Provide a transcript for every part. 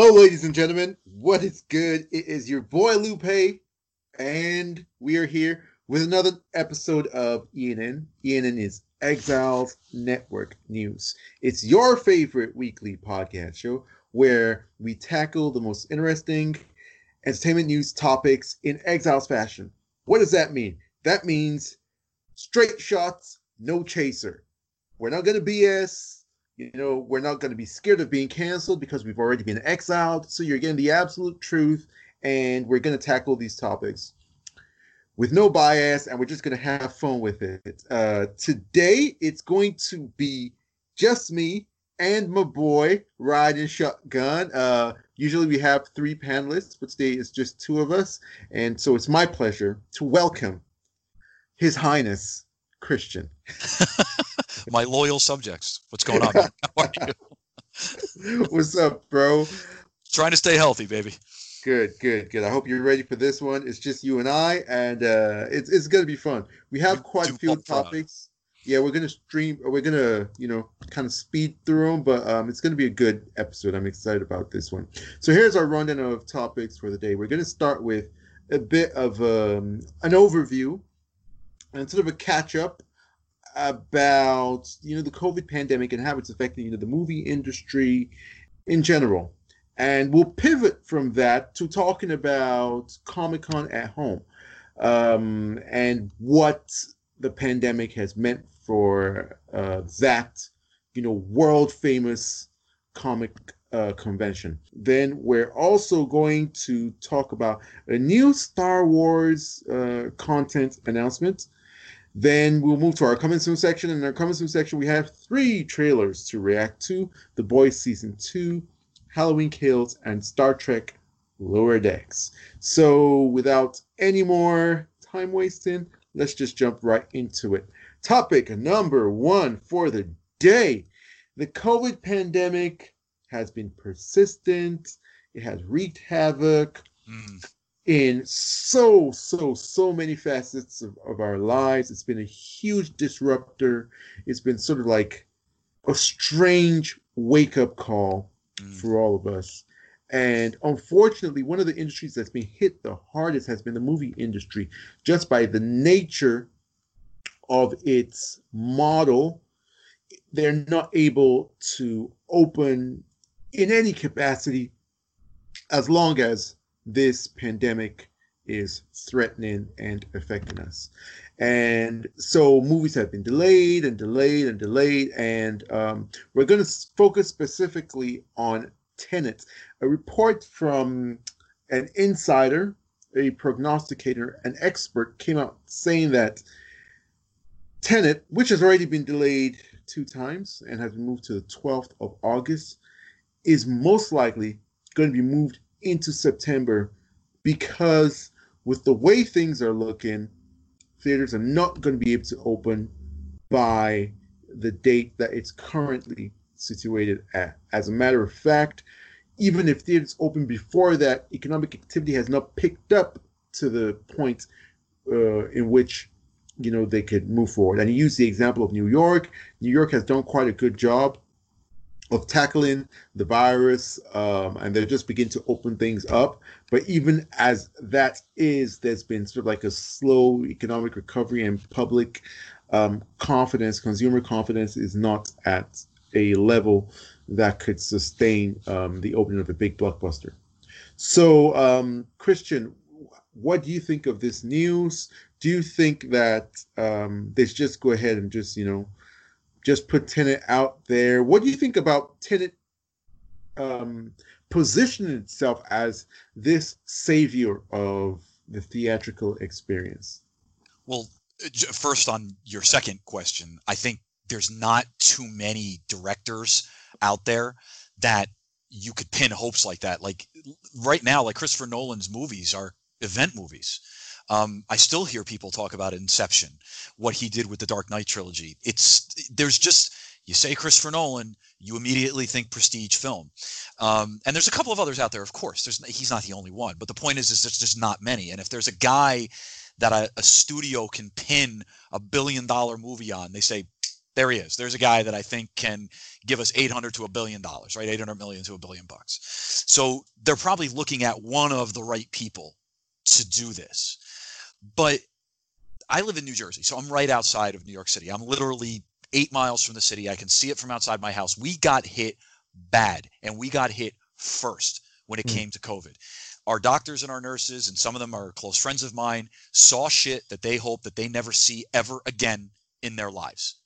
Hello, ladies and gentlemen. What is good? It is your boy Lupe, and we are here with another episode of ENN. ENN is Exiles Network News. It's your favorite weekly podcast show where we tackle the most interesting entertainment news topics in Exiles fashion. What does that mean? That means straight shots, no chaser. We're not going to BS you know, we're not going to be scared of being canceled because we've already been exiled. So you're getting the absolute truth, and we're going to tackle these topics with no bias, and we're just going to have fun with it. Uh, today, it's going to be just me and my boy riding shotgun. Uh, usually we have three panelists, but today it's just two of us, and so it's my pleasure to welcome His Highness Christian. my loyal subjects. What's going on? How are you? What's up, bro? Trying to stay healthy, baby. Good, good, good. I hope you're ready for this one. It's just you and I, and uh, it's it's gonna be fun. We have quite a few topics. Yeah, we're gonna stream. We're gonna, you know, kind of speed through them, but um, it's gonna be a good episode. I'm excited about this one. So here's our rundown of topics for the day. We're gonna start with a bit of um, an overview and sort of a catch up about you know the COVID pandemic and how it's affecting you know the movie industry in general. And we'll pivot from that to talking about Comic Con at home um, and what the pandemic has meant for uh, that you know world famous comic uh, convention. Then we're also going to talk about a new Star Wars uh, content announcement then we'll move to our coming soon section. In our coming soon section, we have three trailers to react to: The Boys season two, Halloween Kills, and Star Trek Lower Decks. So, without any more time wasting, let's just jump right into it. Topic number one for the day: The COVID pandemic has been persistent. It has wreaked havoc. Mm in so so so many facets of, of our lives. It's been a huge disruptor. It's been sort of like a strange wake-up call mm. for all of us. And unfortunately one of the industries that's been hit the hardest has been the movie industry just by the nature of its model. They're not able to open in any capacity as long as this pandemic is threatening and affecting us. And so movies have been delayed and delayed and delayed. And um, we're going to focus specifically on Tenet. A report from an insider, a prognosticator, an expert came out saying that Tenet, which has already been delayed two times and has been moved to the 12th of August, is most likely going to be moved into September because with the way things are looking, theaters are not going to be able to open by the date that it's currently situated at. As a matter of fact, even if theaters open before that, economic activity has not picked up to the point uh, in which you know they could move forward. And he used the example of New York. New York has done quite a good job of tackling the virus um, and they're just beginning to open things up. But even as that is there's been sort of like a slow economic recovery and public um, confidence consumer confidence is not at a level that could sustain um, the opening of a big blockbuster. So um, christian what do you think of this news? Do you think that um, they should just go ahead and just you know just put Tenet out there. What do you think about Tenet um, positioning itself as this savior of the theatrical experience? Well, first on your second question, I think there's not too many directors out there that you could pin hopes like that. Like right now, like Christopher Nolan's movies are event movies. Um, I still hear people talk about Inception, what he did with the Dark Knight trilogy. It's there's just you say Christopher Nolan, you immediately think prestige film. Um, and there's a couple of others out there, of course. There's he's not the only one, but the point is, is there's just not many. And if there's a guy that a, a studio can pin a billion dollar movie on, they say There he is. There's a guy that I think can give us 800 to a billion dollars, right? 800 million to a billion bucks. So they're probably looking at one of the right people to do this. But I live in New Jersey, so I'm right outside of New York City. I'm literally eight miles from the city. I can see it from outside my house. We got hit bad, and we got hit first when it mm. came to COVID. Our doctors and our nurses, and some of them are close friends of mine, saw shit that they hope that they never see ever again in their lives.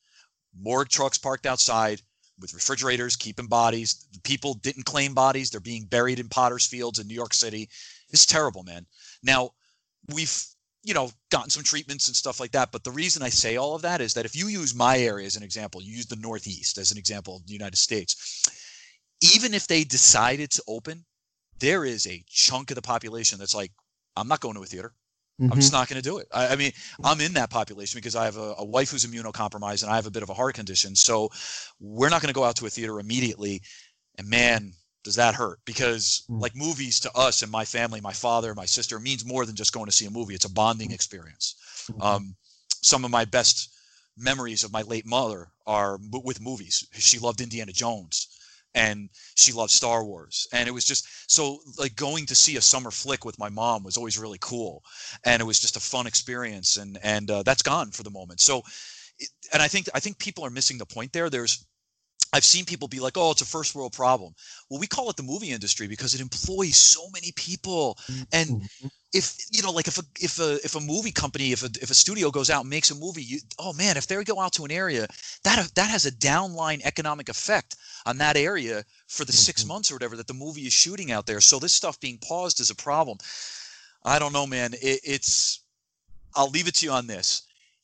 Morgue trucks parked outside with refrigerators keeping bodies. People didn't claim bodies; they're being buried in Potter's Fields in New York City. It's terrible, man. Now we've you know, gotten some treatments and stuff like that. But the reason I say all of that is that if you use my area as an example, you use the Northeast as an example of the United States, even if they decided to open, there is a chunk of the population that's like, I'm not going to a theater. Mm-hmm. I'm just not going to do it. I, I, mean, I'm in that population because I have a, a wife who's immunocompromised and I have a bit of a heart condition. So we're not going to go out to a theater immediately. And man, does that hurt because mm. like movies to us and my family my father my sister means more than just going to see a movie it's a bonding mm. experience mm-hmm. um, some of my best memories of my late mother are with movies she loved indiana jones and she loved star wars and it was just so like going to see a summer flick with my mom was always really cool and it was just a fun experience and and uh, that's gone for the moment so and i think i think people are missing the point there there's I've seen people be like, "Oh, it's a first world problem." Well, we call it the movie industry because it employs so many people, and mm-hmm. if you know, like if a if a if a movie company, if a if a studio goes out and makes a movie, you, oh man, if they go out to an area, that that has a downline economic effect on that area for the mm-hmm. six months or whatever that the movie is shooting out there. So this stuff being paused is a problem. I don't know, man. It, it's I'll leave it to you on this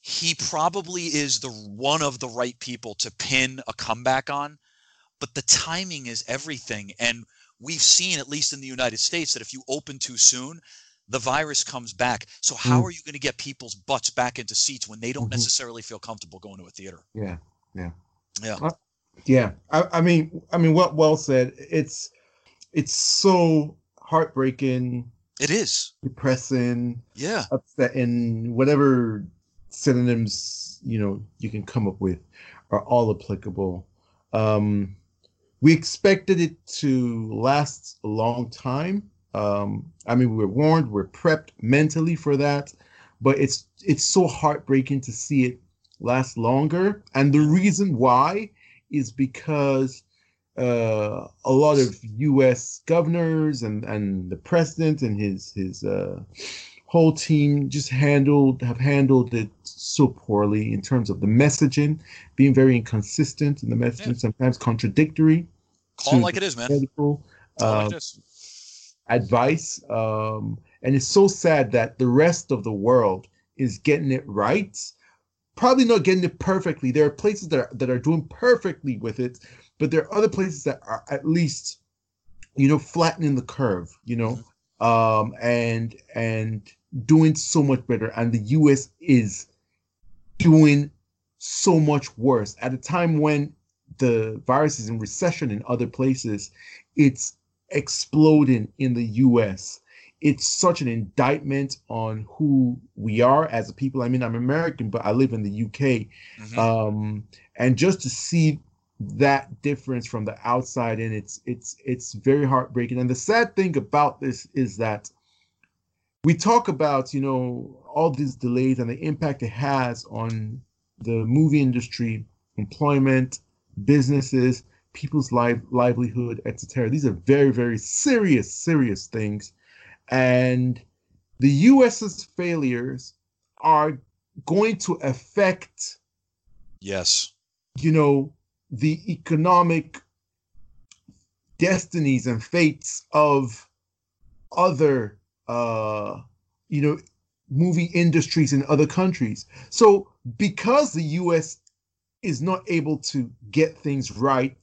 he probably is the one of the right people to pin a comeback on but the timing is everything. And we've seen at least in the united states that if you open too soon the virus comes back. So how mm. are you going to get people's butts back into seats when they don't mm-hmm. necessarily feel comfortable going to a theater? Yeah yeah. Yeah. Uh, yeah. I, I mean i mean what well said it's it's so heartbreaking it is. depressing yeah. upsetting whatever synonyms you know you can come up with are all applicable. Um, we expected it to last a long time. Um, I mean, we are warned, we're prepped mentally for that, but it's it's so heartbreaking to see it last longer. And the reason why is because uh, a lot of U.S. governors and and the president and his his uh, whole team just handled have handled it so poorly in terms of the messaging, being very inconsistent in the messaging, yeah. sometimes contradictory. Call like it is, man. Medical, uh, like advice, um, and it's so sad that the rest of the world is getting it right. Probably not getting it perfectly. There are places that are, that are doing perfectly with it, but there are other places that are at least, you know, flattening the curve. You know, mm-hmm. um, and and doing so much better, and the US is doing so much worse. At a time when the virus is in recession in other places, it's exploding in the US. It's such an indictment on who we are as a people. I mean, I'm American, but I live in the UK. Mm-hmm. Um, and just to see that difference from the outside and it's it's it's very heartbreaking and the sad thing about this is that we talk about you know all these delays and the impact it has on the movie industry employment businesses people's life livelihood etc these are very very serious serious things. And the us's failures are going to affect yes. you know the economic destinies and fates of other uh, you know, movie industries in other countries. So because the US is not able to get things right,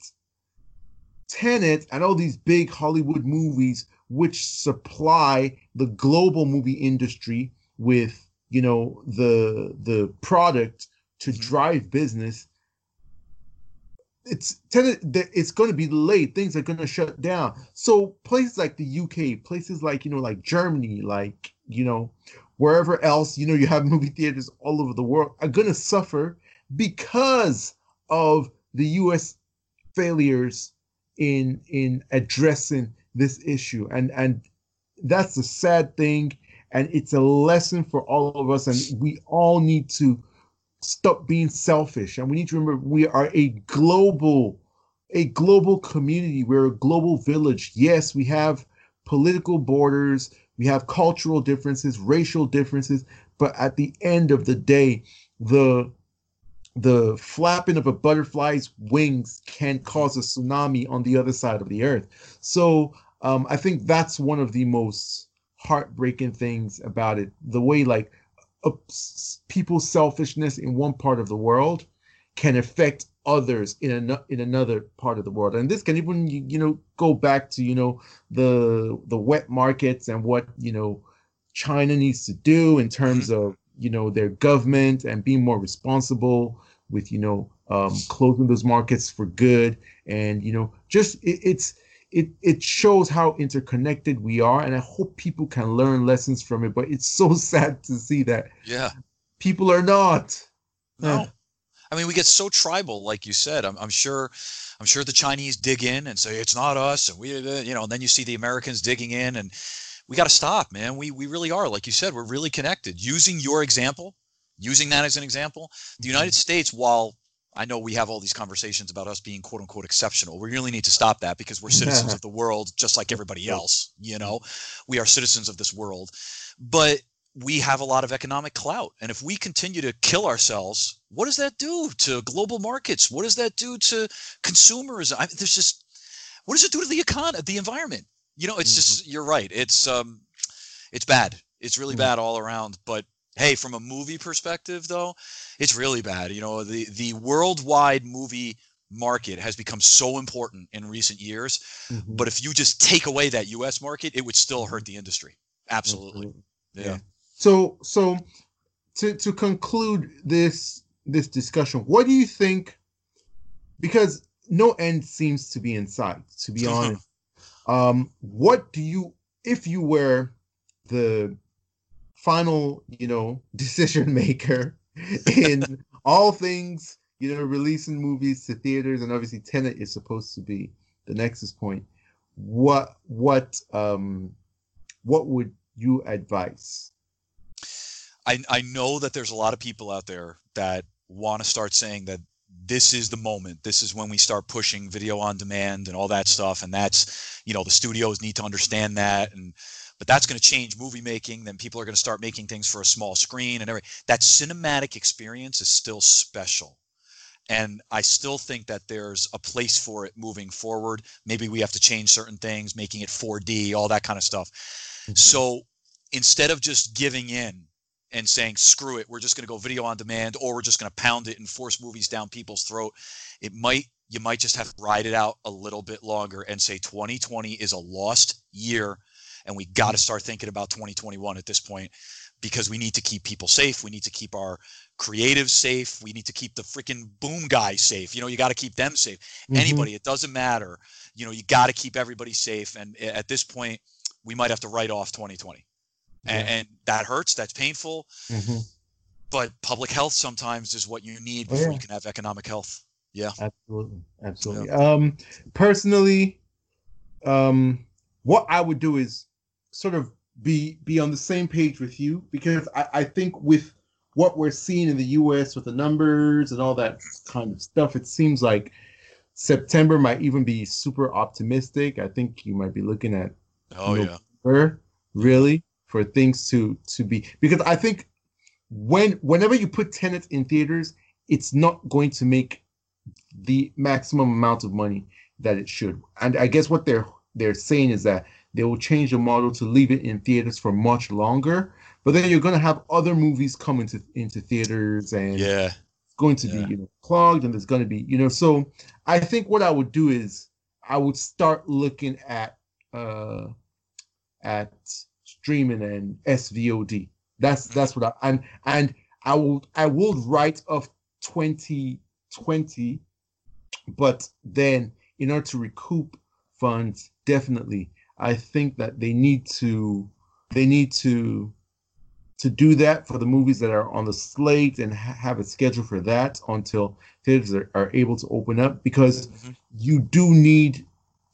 Tenet and all these big Hollywood movies, which supply the global movie industry with, you know, the the product to mm-hmm. drive business, it's it's going to be late. Things are going to shut down. So places like the UK, places like you know, like Germany, like you know, wherever else you know you have movie theaters all over the world are going to suffer because of the U.S. failures in in addressing this issue, and and that's a sad thing, and it's a lesson for all of us, and we all need to stop being selfish, and we need to remember we are a global a global community. We're a global village. Yes, we have political borders, we have cultural differences, racial differences, but at the end of the day, the the flapping of a butterfly's wings can cause a tsunami on the other side of the earth. So um, I think that's one of the most heartbreaking things about it. The way like people's selfishness in one part of the world can affect others in an, in another part of the world. And this can even you, know go back to you know the the wet markets and what you know china needs to do in terms of you know their government and being more responsible with you know um, closing those markets for good. And you know just it, it's it it shows how interconnected we are and i hope people can learn lessons from it but it's so sad to see that yeah people are not no I mean, we get so tribal, like you said. I'm, I'm sure, I'm sure the Chinese dig in and say it's not us, and we, you know, and then you see the Americans digging in, and we got to stop, man. We we really are, like you said, we're really connected. Using your example, using that as an example, the United mm-hmm. States, while I know we have all these conversations about us being quote unquote exceptional. We really need to stop that because we're citizens of the world just like everybody else, you know. We are citizens of this world. But we have a lot of economic clout. And if we continue to kill ourselves, what does that do to global markets? What does that do to consumers? I, mean, there's just, what does it do to the economy, the environment? You know, it's mm-hmm. just, you're right. It's, um, it's bad. It's really mm-hmm. bad all around. But hey, from a movie perspective, though, it's really bad. You know, the, the worldwide movie market has become so important in recent years. Mm-hmm. But if you just take away that US market, it would still hurt the industry. Absolutely. Yeah. yeah. So so to to conclude this this discussion, what do you think? Because no end seems to be in sight. To be honest, um, what do you if you were the final you know decision maker in all things you know releasing movies to theaters and obviously Tenet is supposed to be the nexus point what what um what would you advise I, I know that there's a lot of people out there that want to start saying that this is the moment. This is when we start pushing video on demand and all that stuff. And that's, you know, the studios need to understand that. And, but that's going to change movie making. Then people are going to start making things for a small screen and everything. That cinematic experience is still special. And I still think that there's a place for it moving forward. Maybe we have to change certain things, making it 4D, all that kind of stuff. Mm-hmm. So instead of just giving in and saying screw it we're just going to go video on demand or we're just going to pound it and force movies down people's throat it might you might just have to ride it out a little bit longer and say 2020 is a lost year and we got to start thinking about 2021 at this point because we need to keep people safe we need to keep our creatives safe we need to keep the freaking boom guys safe you know you got to keep them safe mm-hmm. anybody it doesn't matter you know you got to keep everybody safe and at this point we might have to write off 2020 and, and that hurts. That's painful. Mm-hmm. But public health sometimes is what you need before oh, yeah. you can have economic health. Yeah, absolutely, absolutely. Yeah. Um, personally, um, what I would do is sort of be be on the same page with you because I, I think with what we're seeing in the U.S. with the numbers and all that kind of stuff, it seems like September might even be super optimistic. I think you might be looking at oh November, yeah, really for things to to be because I think when whenever you put Tenet in theaters, it's not going to make the maximum amount of money that it should. And I guess what they're they're saying is that they will change the model to leave it in theaters for much longer. But then you're going to have other movies come into into theaters, and yeah, it's going to yeah. be you know clogged, and there's going to be you know. So I think what I would do is I would start looking at uh at streaming and SVOD. That's that's what I and and I will I will write of 2020, but then in order to recoup funds, definitely I think that they need to they need to to do that for the movies that are on the slate and ha- have a schedule for that until theaters are, are able to open up because mm-hmm. you do need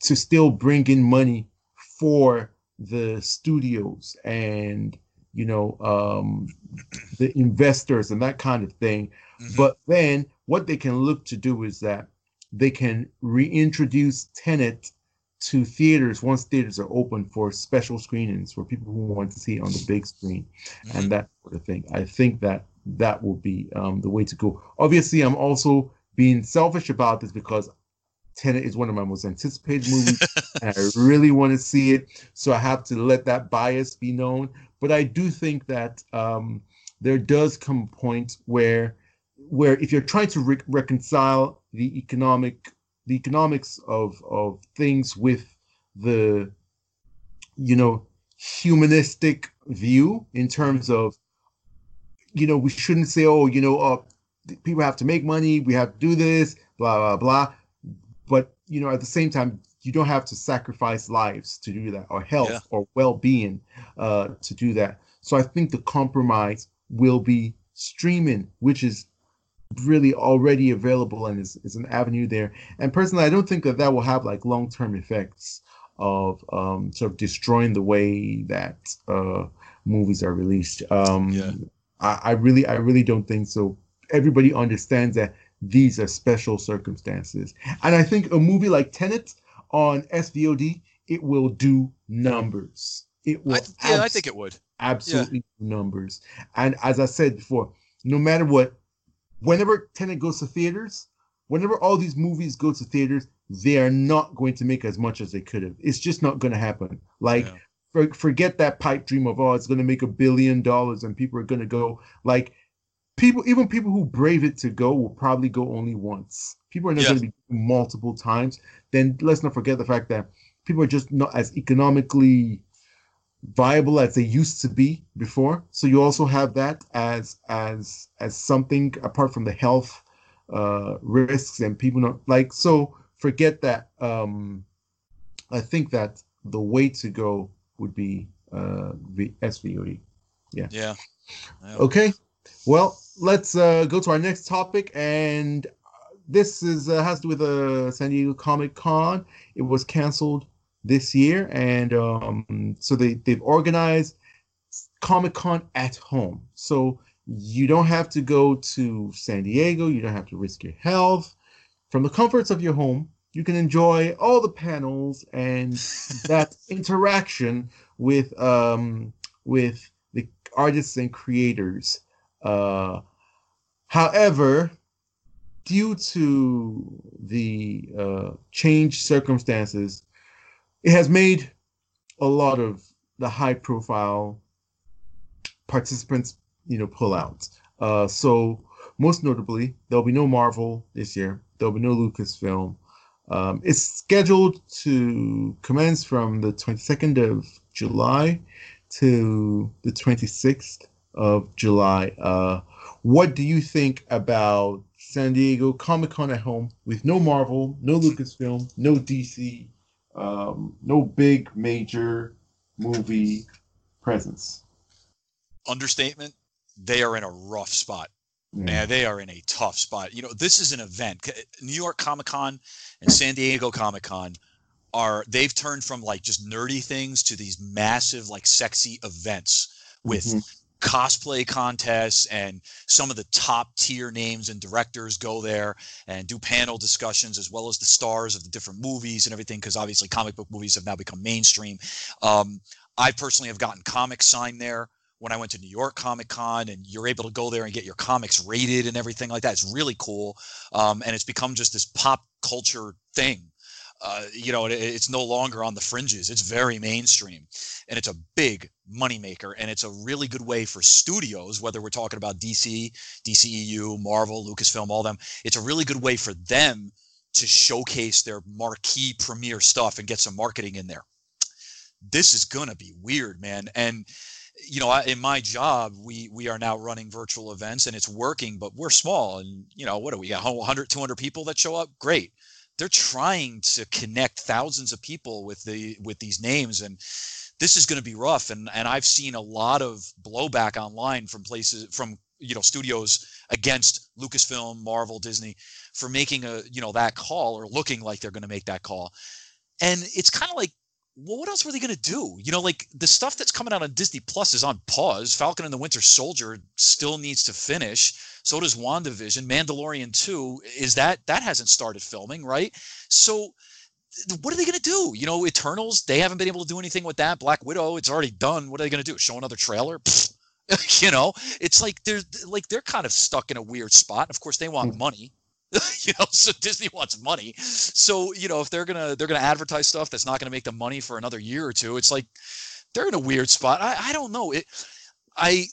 to still bring in money for the studios and you know um, the investors and that kind of thing mm-hmm. but then what they can look to do is that they can reintroduce Tenet to theaters once theaters are open for special screenings for people who want to see it on the big screen mm-hmm. and that sort of thing. I think that that will be um, the way to go. Obviously, I'm also being selfish about this because Tenet is one of my most anticipated movies, and I really want to see it. So I have to let that bias be known. But I do think that um, there does come a point where, where if you're trying to re- reconcile the economic the economics of of things with the you know humanistic view in terms of you know we shouldn't say oh you know uh, people have to make money we have to do this blah blah blah but you know at the same time you don't have to sacrifice lives to do that or health yeah. or well-being uh, to do that so i think the compromise will be streaming which is really already available and is, is an avenue there. And personally, I don't think that that will have like long term effects of um, sort of destroying the way that uh, movies are released. Um, yeah. I, I really, I really don't think so. Everybody understands that these are special circumstances, and I think a movie like Tenet on SVOD it will do numbers. It will. I, yeah, abs- I think it would. Absolutely yeah. numbers. And as I said before, no matter what whenever Tenet goes to theaters, whenever all these movies go to theaters, they are not going to make as much as they could have. It's just not going to happen. Like, yeah. for, forget that pipe dream of oh, it's going to make a billion dollars and people are going to go. Like, people, even people who brave it to go will probably go only once. People are not going to be multiple times. Then let's not forget the fact that people are just not as economically viable as they used to be before. So you also have that as as as something apart from the health uh, risks and people not like so forget that. Um, I think that the way to go would be uh, the SVOD. Yeah. Yeah. Okay. Well, let's uh, go to our next topic, and this is uh, has to do with uh, San Diego Comic Con. It was canceled this year, and um, so they they've organized Comic Con at home. So you don't have to go to San Diego. You don't have to risk your health. From the comforts of your home, you can enjoy all the panels and that interaction with um, with the artists and creators. Uh, however, due to the uh, changed circumstances, it has made a lot of the high profile participants, you know, pull out. Uh, so most notably, there'll be no Marvel this year. There'll be no Lucasfilm. Um, it's scheduled to commence from the 22nd of July to the 26th of July. Uh, what do you think about San Diego Comic Con at home with no Marvel, no Lucasfilm, no DC, um, no big major movie presence. Understatement. They are in a rough spot. Yeah. Man, they are in a tough spot. You know, this is an event. New York Comic Con and San Diego Comic Con are they've turned from like just nerdy things to these massive, like sexy events with mm-hmm cosplay contests and some of the top tier names and directors go there and do panel discussions as well as the stars of the different movies and everything because obviously comic book movies have now become mainstream. Um, i personally have gotten comics signed there. When i went to new york comic con and you're able to go there and get your comics rated and everything like that it's really cool. Um, and it's become just this pop culture thing uh, you know, it, it's no longer on the fringes. It's very mainstream, and it's a big moneymaker, and it's a really good way for studios, whether we're talking about DC, DCEU, Marvel, Lucasfilm, all them. It's a really good way for them to showcase their marquee premiere stuff and get some marketing in there. This is gonna be weird, man, and you know in my job we we are now running virtual events and it's working but we're small and you know what do we got 100 200 people that show up great they're trying to connect thousands of people with the with these names and this is going to be rough and and I've seen a lot of blowback online from places from you know studios against Lucasfilm, Marvel, Disney for making a you know that call or looking like they're going to make that call. And it's kind of like what else were they going to do? You know, like the stuff that's coming out on Disney Plus is on pause. Falcon and the Winter Soldier still needs to finish. So does WandaVision. Mandalorian 2 is that that hasn't started filming, right? So what are they going to do? You know, Eternals, they haven't been able to do anything with that. Black Widow, it's already done. What are they going to do? Show another trailer? you know, it's like they're like they're kind of stuck in a weird spot. Of course, they want hmm. money. you know, so Disney wants money. So you know, if they're gonna they're gonna advertise stuff that's not gonna make them money for another year or two, it's like they're in a weird spot. I, I don't know. It I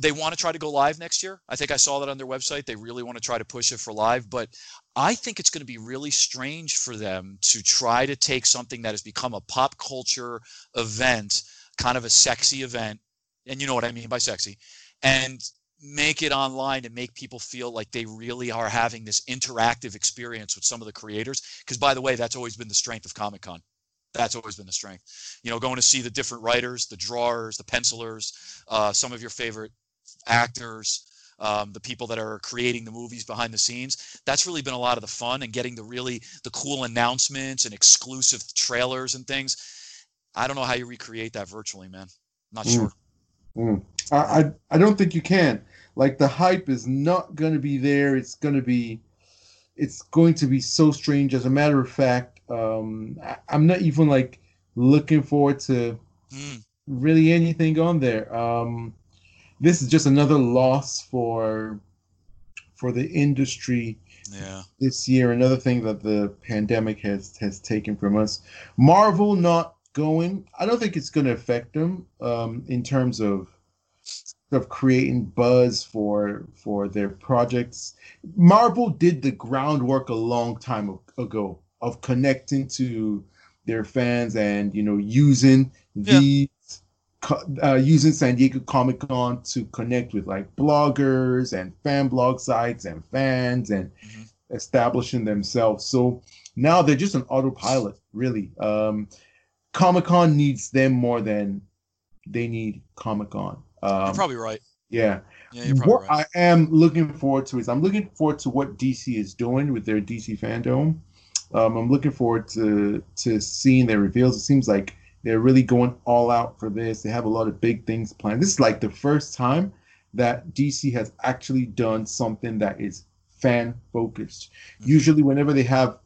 they want to try to go live next year. I think I saw that on their website. They really want to try to push it for live, but I think it's going to be really strange for them to try to take something that has become a pop culture event, kind of a sexy event, and you know what I mean by sexy, and make it online and make people feel like they really are having this interactive experience with some of the creators. Because by the way, that's always been the strength of Comic Con. That's always been the strength. You know, going to see the different writers, the drawers, the pencilers, uh, some of your favorite actors, um, the people that are creating the movies behind the scenes. That's really been a lot of the fun and getting the really the cool announcements and exclusive trailers and things. I don't know how you recreate that virtually, man. Not mm. sure. Mm. I, I I don't think you can. Like the hype is not going to be there. It's going to be it's going to be so strange. As a matter of fact, um, I, am not even like looking forward to mm. really anything on there. Um, this is just another loss for for the industry yeah. this year. Another thing that the pandemic has has taken from us. Marvel not going. I don't think it's going to affect them um, in terms of of creating buzz for for their projects. Marvel did the groundwork a long time ago of connecting to their fans and you know using yeah. these uh, using San Diego Comic Con to connect with like bloggers and fan blog sites and fans and mm-hmm. establishing themselves. So now they're just an autopilot, really. Um, Comic Con needs them more than they need Comic Con. Um, you're probably right. Yeah. Yeah, you're probably what right. I am looking forward to is I'm looking forward to what DC is doing with their DC fandom. Um, I'm looking forward to to seeing their reveals. It seems like they're really going all out for this. They have a lot of big things planned. This is like the first time that DC has actually done something that is fan focused. Mm-hmm. Usually, whenever they have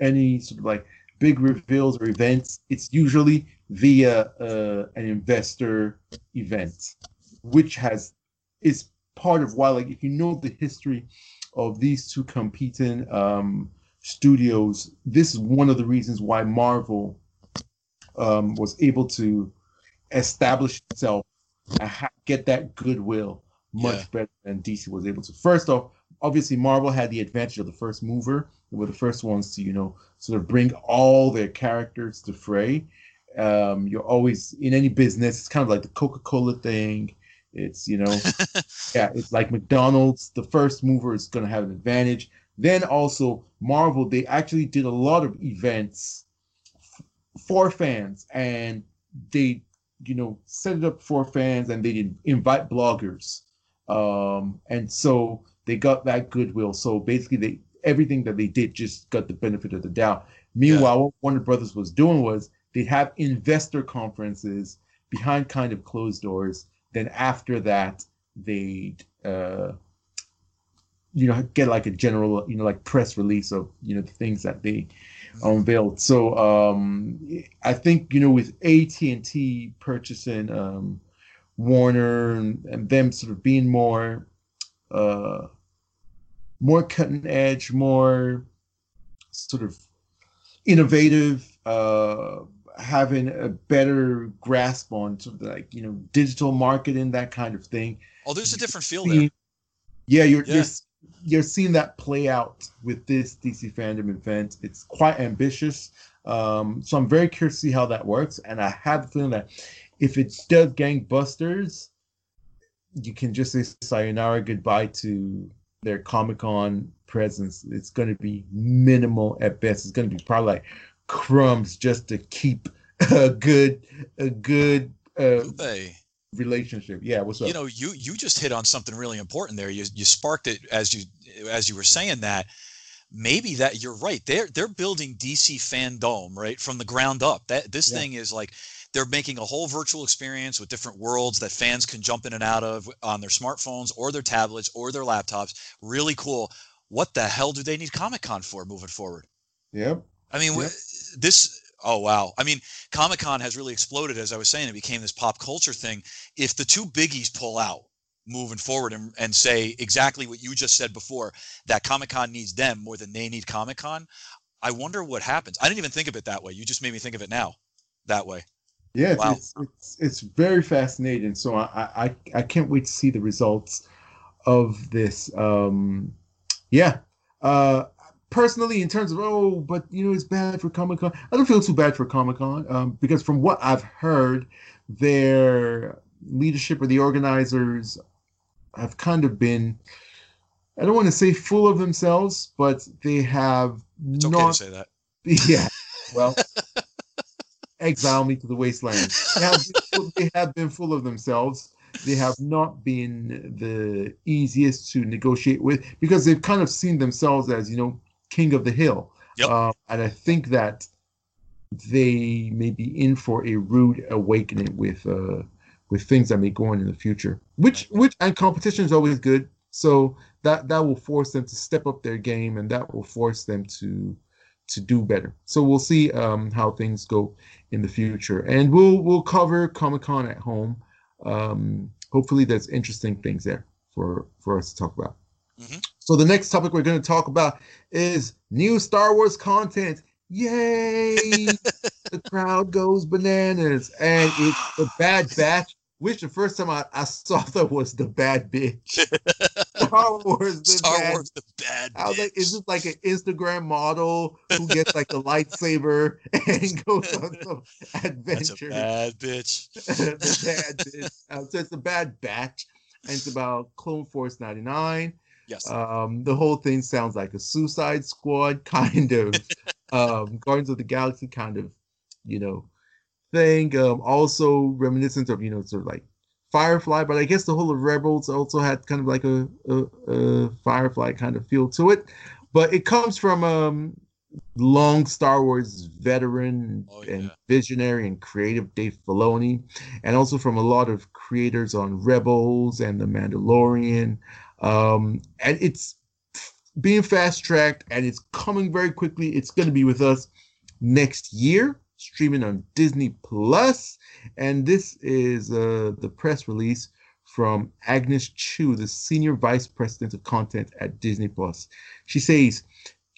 any sort of like big reveals or events, it's usually via uh, an investor event, which has is part of why, like, if you know the history of these two competing um, studios, this is one of the reasons why Marvel um, was able to establish itself and ha- get that goodwill much yeah. better than DC was able to. First off, obviously Marvel had the advantage of the first mover. They were the first ones to, you know, sort of bring all their characters to fray. Um, you're always in any business, it's kind of like the Coca-Cola thing. It's, you know, yeah, it's like McDonald's. The first mover is going to have an advantage. Then also Marvel, they actually did a lot of events for fans and they you know set it up for fans and they did invite bloggers um and so they got that goodwill so basically they everything that they did just got the benefit of the doubt meanwhile yeah. what warner brothers was doing was they have investor conferences behind kind of closed doors then after that they'd uh you know get like a general you know like press release of you know the things that they unveiled. So um, I think you know with AT and T purchasing um, Warner and, and, them sort of being more uh, more cutting edge, more sort of innovative, uh, having a better grasp on sort of like you know digital marketing, that kind of thing. Oh, there's a different feel there. Yeah, you're, yeah. you're you're seeing that play out with this DC fandom event. It's quite ambitious. Um, so I'm very curious to see how that works. And I have the feeling that if it does gangbusters, you can just say sayonara goodbye to their Comic Con presence. It's going to be minimal at best. It's going to be probably like crumbs just to keep a good a good uh, Hey, relationship. Yeah, what's up? you know, you you just hit on something really important there. You you sparked it as you as you were saying that. Maybe that you're right. They're they're building DC fandom right from the ground up. That this Yeah. thing is like they're making a whole virtual experience with different worlds that fans can jump in and out of on their smartphones or their tablets or their laptops. Really cool. What the hell do they need Comic Con for moving forward? yep. I mean, Yep. this. Oh wow! I mean, Comic Con has really exploded, as I was saying. It became this pop culture thing. If the two biggies pull out moving forward and, and say exactly what you just said before, that Comic Con needs them more than they need Comic Con, I wonder what happens. I didn't even think of it that way. You just made me think of it now, that way. Yeah, it's, Wow. it's, it's it's very fascinating. So I, I I can't wait to see the results of this. Um, yeah. Uh, personally, in terms of oh, but you know, it's bad for Comic Con. I don't feel too bad for Comic Con um, because from what I've heard, their leadership or the organizers have kind of been. I don't want to say full of themselves, but they have It's okay not to say that. yeah. Well, exile me to the wasteland. They have, been full, they have been full of themselves. They have not been the easiest to negotiate with because they've kind of seen themselves as, you know, king of the hill. Yep. Uh, and I think that they may be in for a rude awakening with uh, with things that may go on in the future. Which which and competition is always good. So that that will force them to step up their game, and that will force them to to do better. So we'll see um, how things go in the future, and we'll we'll cover Comic Con at home. Um, hopefully, there's interesting things there for for us to talk about. Mhm. So the next topic we're going to talk about is new Star Wars content. Yay! the crowd goes bananas, and it's the Bad Batch. Which the first time I, I saw that was the Bad Bitch. Star Wars, the Star Bad Wars, the bad. I was like, is this like an Instagram model who gets like a lightsaber and goes on some adventure? bad bitch. the bad bitch. Um, so it's a bad batch, and it's about Clone Force '99. Yes. Um, the whole thing sounds like a Suicide Squad kind of, um, Guardians of the Galaxy kind of, you know, thing. Um, also reminiscent of you know sort of like Firefly, but I guess the whole of Rebels also had kind of like a, a, a Firefly kind of feel to it. But it comes from um, long Star Wars veteran Oh, and visionary and creative Dave Filoni, and also from a lot of creators on Rebels and The Mandalorian. Um, and it's being fast tracked and it's coming very quickly. It's going to be with us next year, streaming on Disney Plus. And this is uh, the press release from Agnes Chu, the senior vice president of content at Disney Plus. She says,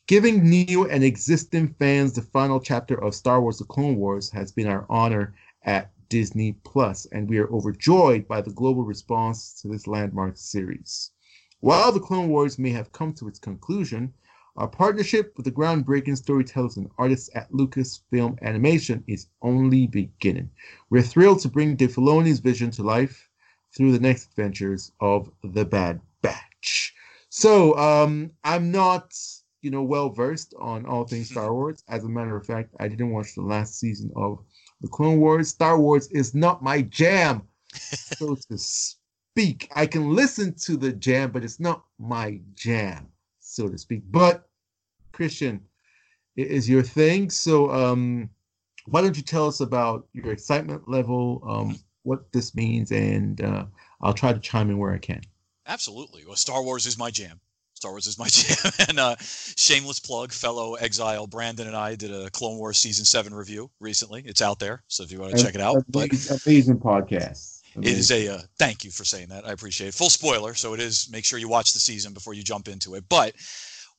Giving new and existing fans the final chapter of Star Wars The Clone Wars has been our honor at Disney Plus, and we are overjoyed by the global response to this landmark series. While The Clone Wars may have come to its conclusion, our partnership with the groundbreaking storytellers and artists at Lucasfilm Animation is only beginning. We're thrilled to bring Dave Filoni's vision to life through the next adventures of the Bad Batch. So, um, I'm not, you know, well versed on all things Star Wars. As a matter of fact, I didn't watch the last season of the Clone Wars. Star Wars is not my jam, so to speak. I can listen to the jam, but it's not my jam, so to speak. But Christian, it is your thing. So, um, why don't you tell us about your excitement level, um, what this means, and uh, I'll try to chime in where I can. Absolutely. Well, Star Wars is my jam. Star Wars is my jam. and uh, shameless plug, fellow exile Brandon and I did a Clone Wars season seven review recently. It's out there, so if you want to check it out. But Amazing, amazing podcast. It is a uh, thank you for saying that. I appreciate it. Full spoiler, so it is. Make sure you watch the season before you jump into it. But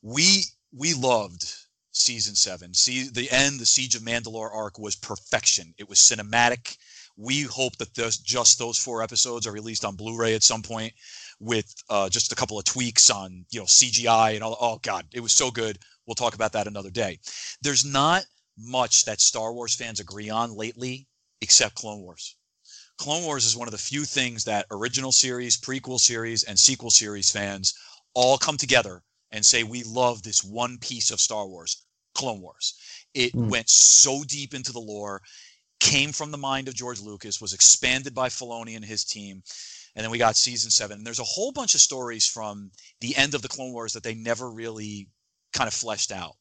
we we loved season seven. See the end, the Siege of Mandalore arc was perfection. It was cinematic. We hope that those, just those four episodes are released on Blu-ray at some point with uh, just a couple of tweaks on you know CGI and all. Oh God, it was so good. We'll talk about that another day. There's not much that Star Wars fans agree on lately, except Clone Wars. Clone Wars is one of the few things that original series, prequel series, and sequel series fans all come together and say we love this one piece of Star Wars, Clone Wars. It mm. went so deep into the lore, came from the mind of George Lucas, was expanded by Filoni and his team. And then we got season seven. And there's a whole bunch of stories from the end of the Clone Wars that they never really kind of fleshed out.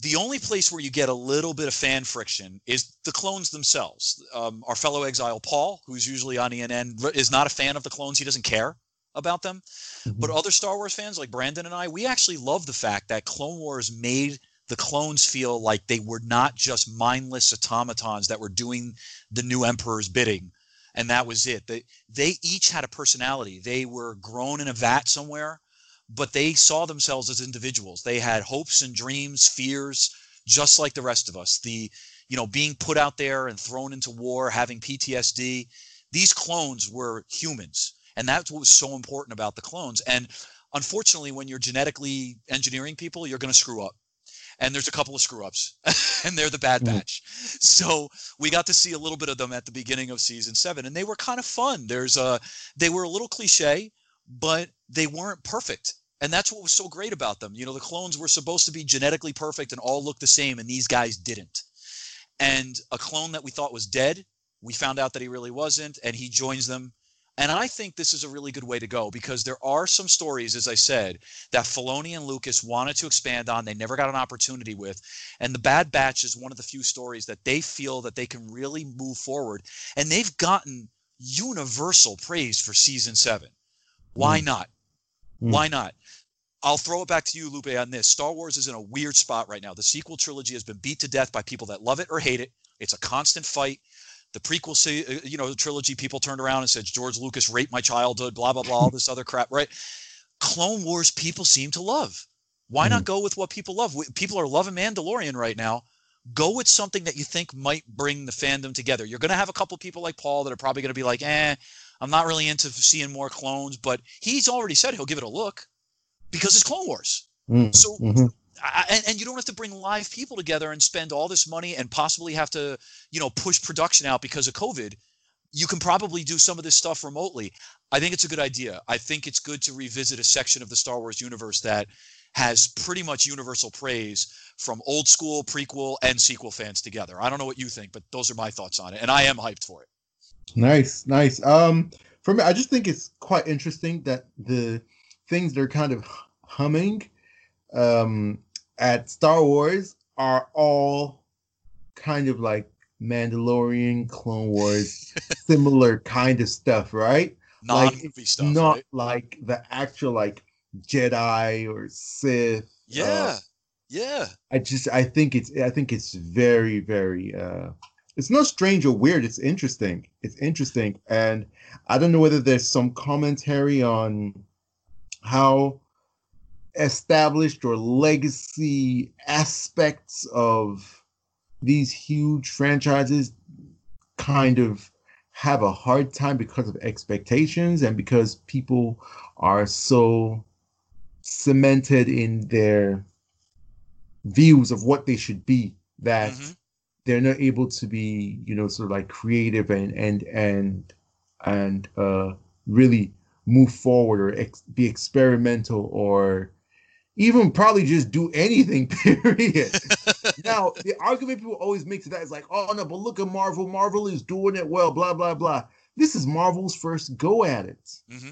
The only place where you get a little bit of fan friction is the clones themselves. Um, our fellow exile Paul, who's usually on ENN, is not a fan of the clones. He doesn't care about them. Mm-hmm. But other Star Wars fans like Brandon and I, we actually love the fact that Clone Wars made the clones feel like they were not just mindless automatons that were doing the new emperor's bidding and that was it they they each had a personality they were grown in a vat somewhere but they saw themselves as individuals they had hopes and dreams fears just like the rest of us the you know being put out there and thrown into war having ptsd these clones were humans and that's what was so important about the clones and unfortunately when you're genetically engineering people you're going to screw up and there's a couple of screw ups, and they're the bad mm-hmm. batch. So we got to see a little bit of them at the beginning of season seven, and they were kind of fun. There's a, they were a little cliche, but they weren't perfect. And that's what was so great about them. You know, the clones were supposed to be genetically perfect and all look the same, and these guys didn't. And a clone that we thought was dead, we found out that he really wasn't, and he joins them and I think this is a really good way to go because there are some stories, as I said, that Filoni and Lucas wanted to expand on. They never got an opportunity with. And The Bad Batch is one of the few stories that they feel that they can really move forward. And they've gotten universal praise for season seven. Why mm. not? Mm. Why not? I'll throw it back to you, Lupe, on this. Star Wars is in a weird spot right now. The sequel trilogy has been beat to death by people that love it or hate it. It's a constant fight the prequel, uh, you know, the trilogy, people turned around and said George Lucas raped my childhood, blah blah blah, all this other crap, right? Clone Wars, people seem to love. Why mm-hmm. not go with what people love? People are loving Mandalorian right now. Go with something that you think might bring the fandom together. You're going to have a couple people like Paul that are probably going to be like, "Eh, I'm not really into seeing more clones," but he's already said he'll give it a look because it's Clone Wars. Mm-hmm. So mm-hmm. I, and, and, you don't have to bring live people together and spend all this money and possibly have to you know push production out because of covid you can probably do some of this stuff remotely i think it's a good idea i think it's good to revisit a section of the star wars universe that has pretty much universal praise from old school prequel and sequel fans together i don't know what you think but those are my thoughts on it and i am hyped for it nice nice um for me i just think it's quite interesting that the things that are kind of humming um at Star Wars are all kind of like Mandalorian, Clone Wars, similar kind of stuff, right? Non like stuff, not right? like the actual like Jedi or Sith. Yeah, uh, yeah. I just I think it's I think it's very very. uh It's not strange or weird. It's interesting. It's interesting, and I don't know whether there's some commentary on how established or legacy aspects of these huge franchises kind of have a hard time because of expectations and because people are so cemented in their views of what they should be that mm-hmm. They're not able to be you know sort of like creative and and and and uh really move forward or ex- be experimental or even probably just do anything, period. now, the argument people always make to that is like, oh no, but look at Marvel. Marvel is doing it well, blah, blah, blah. This is Marvel's first go at it. Mm-hmm.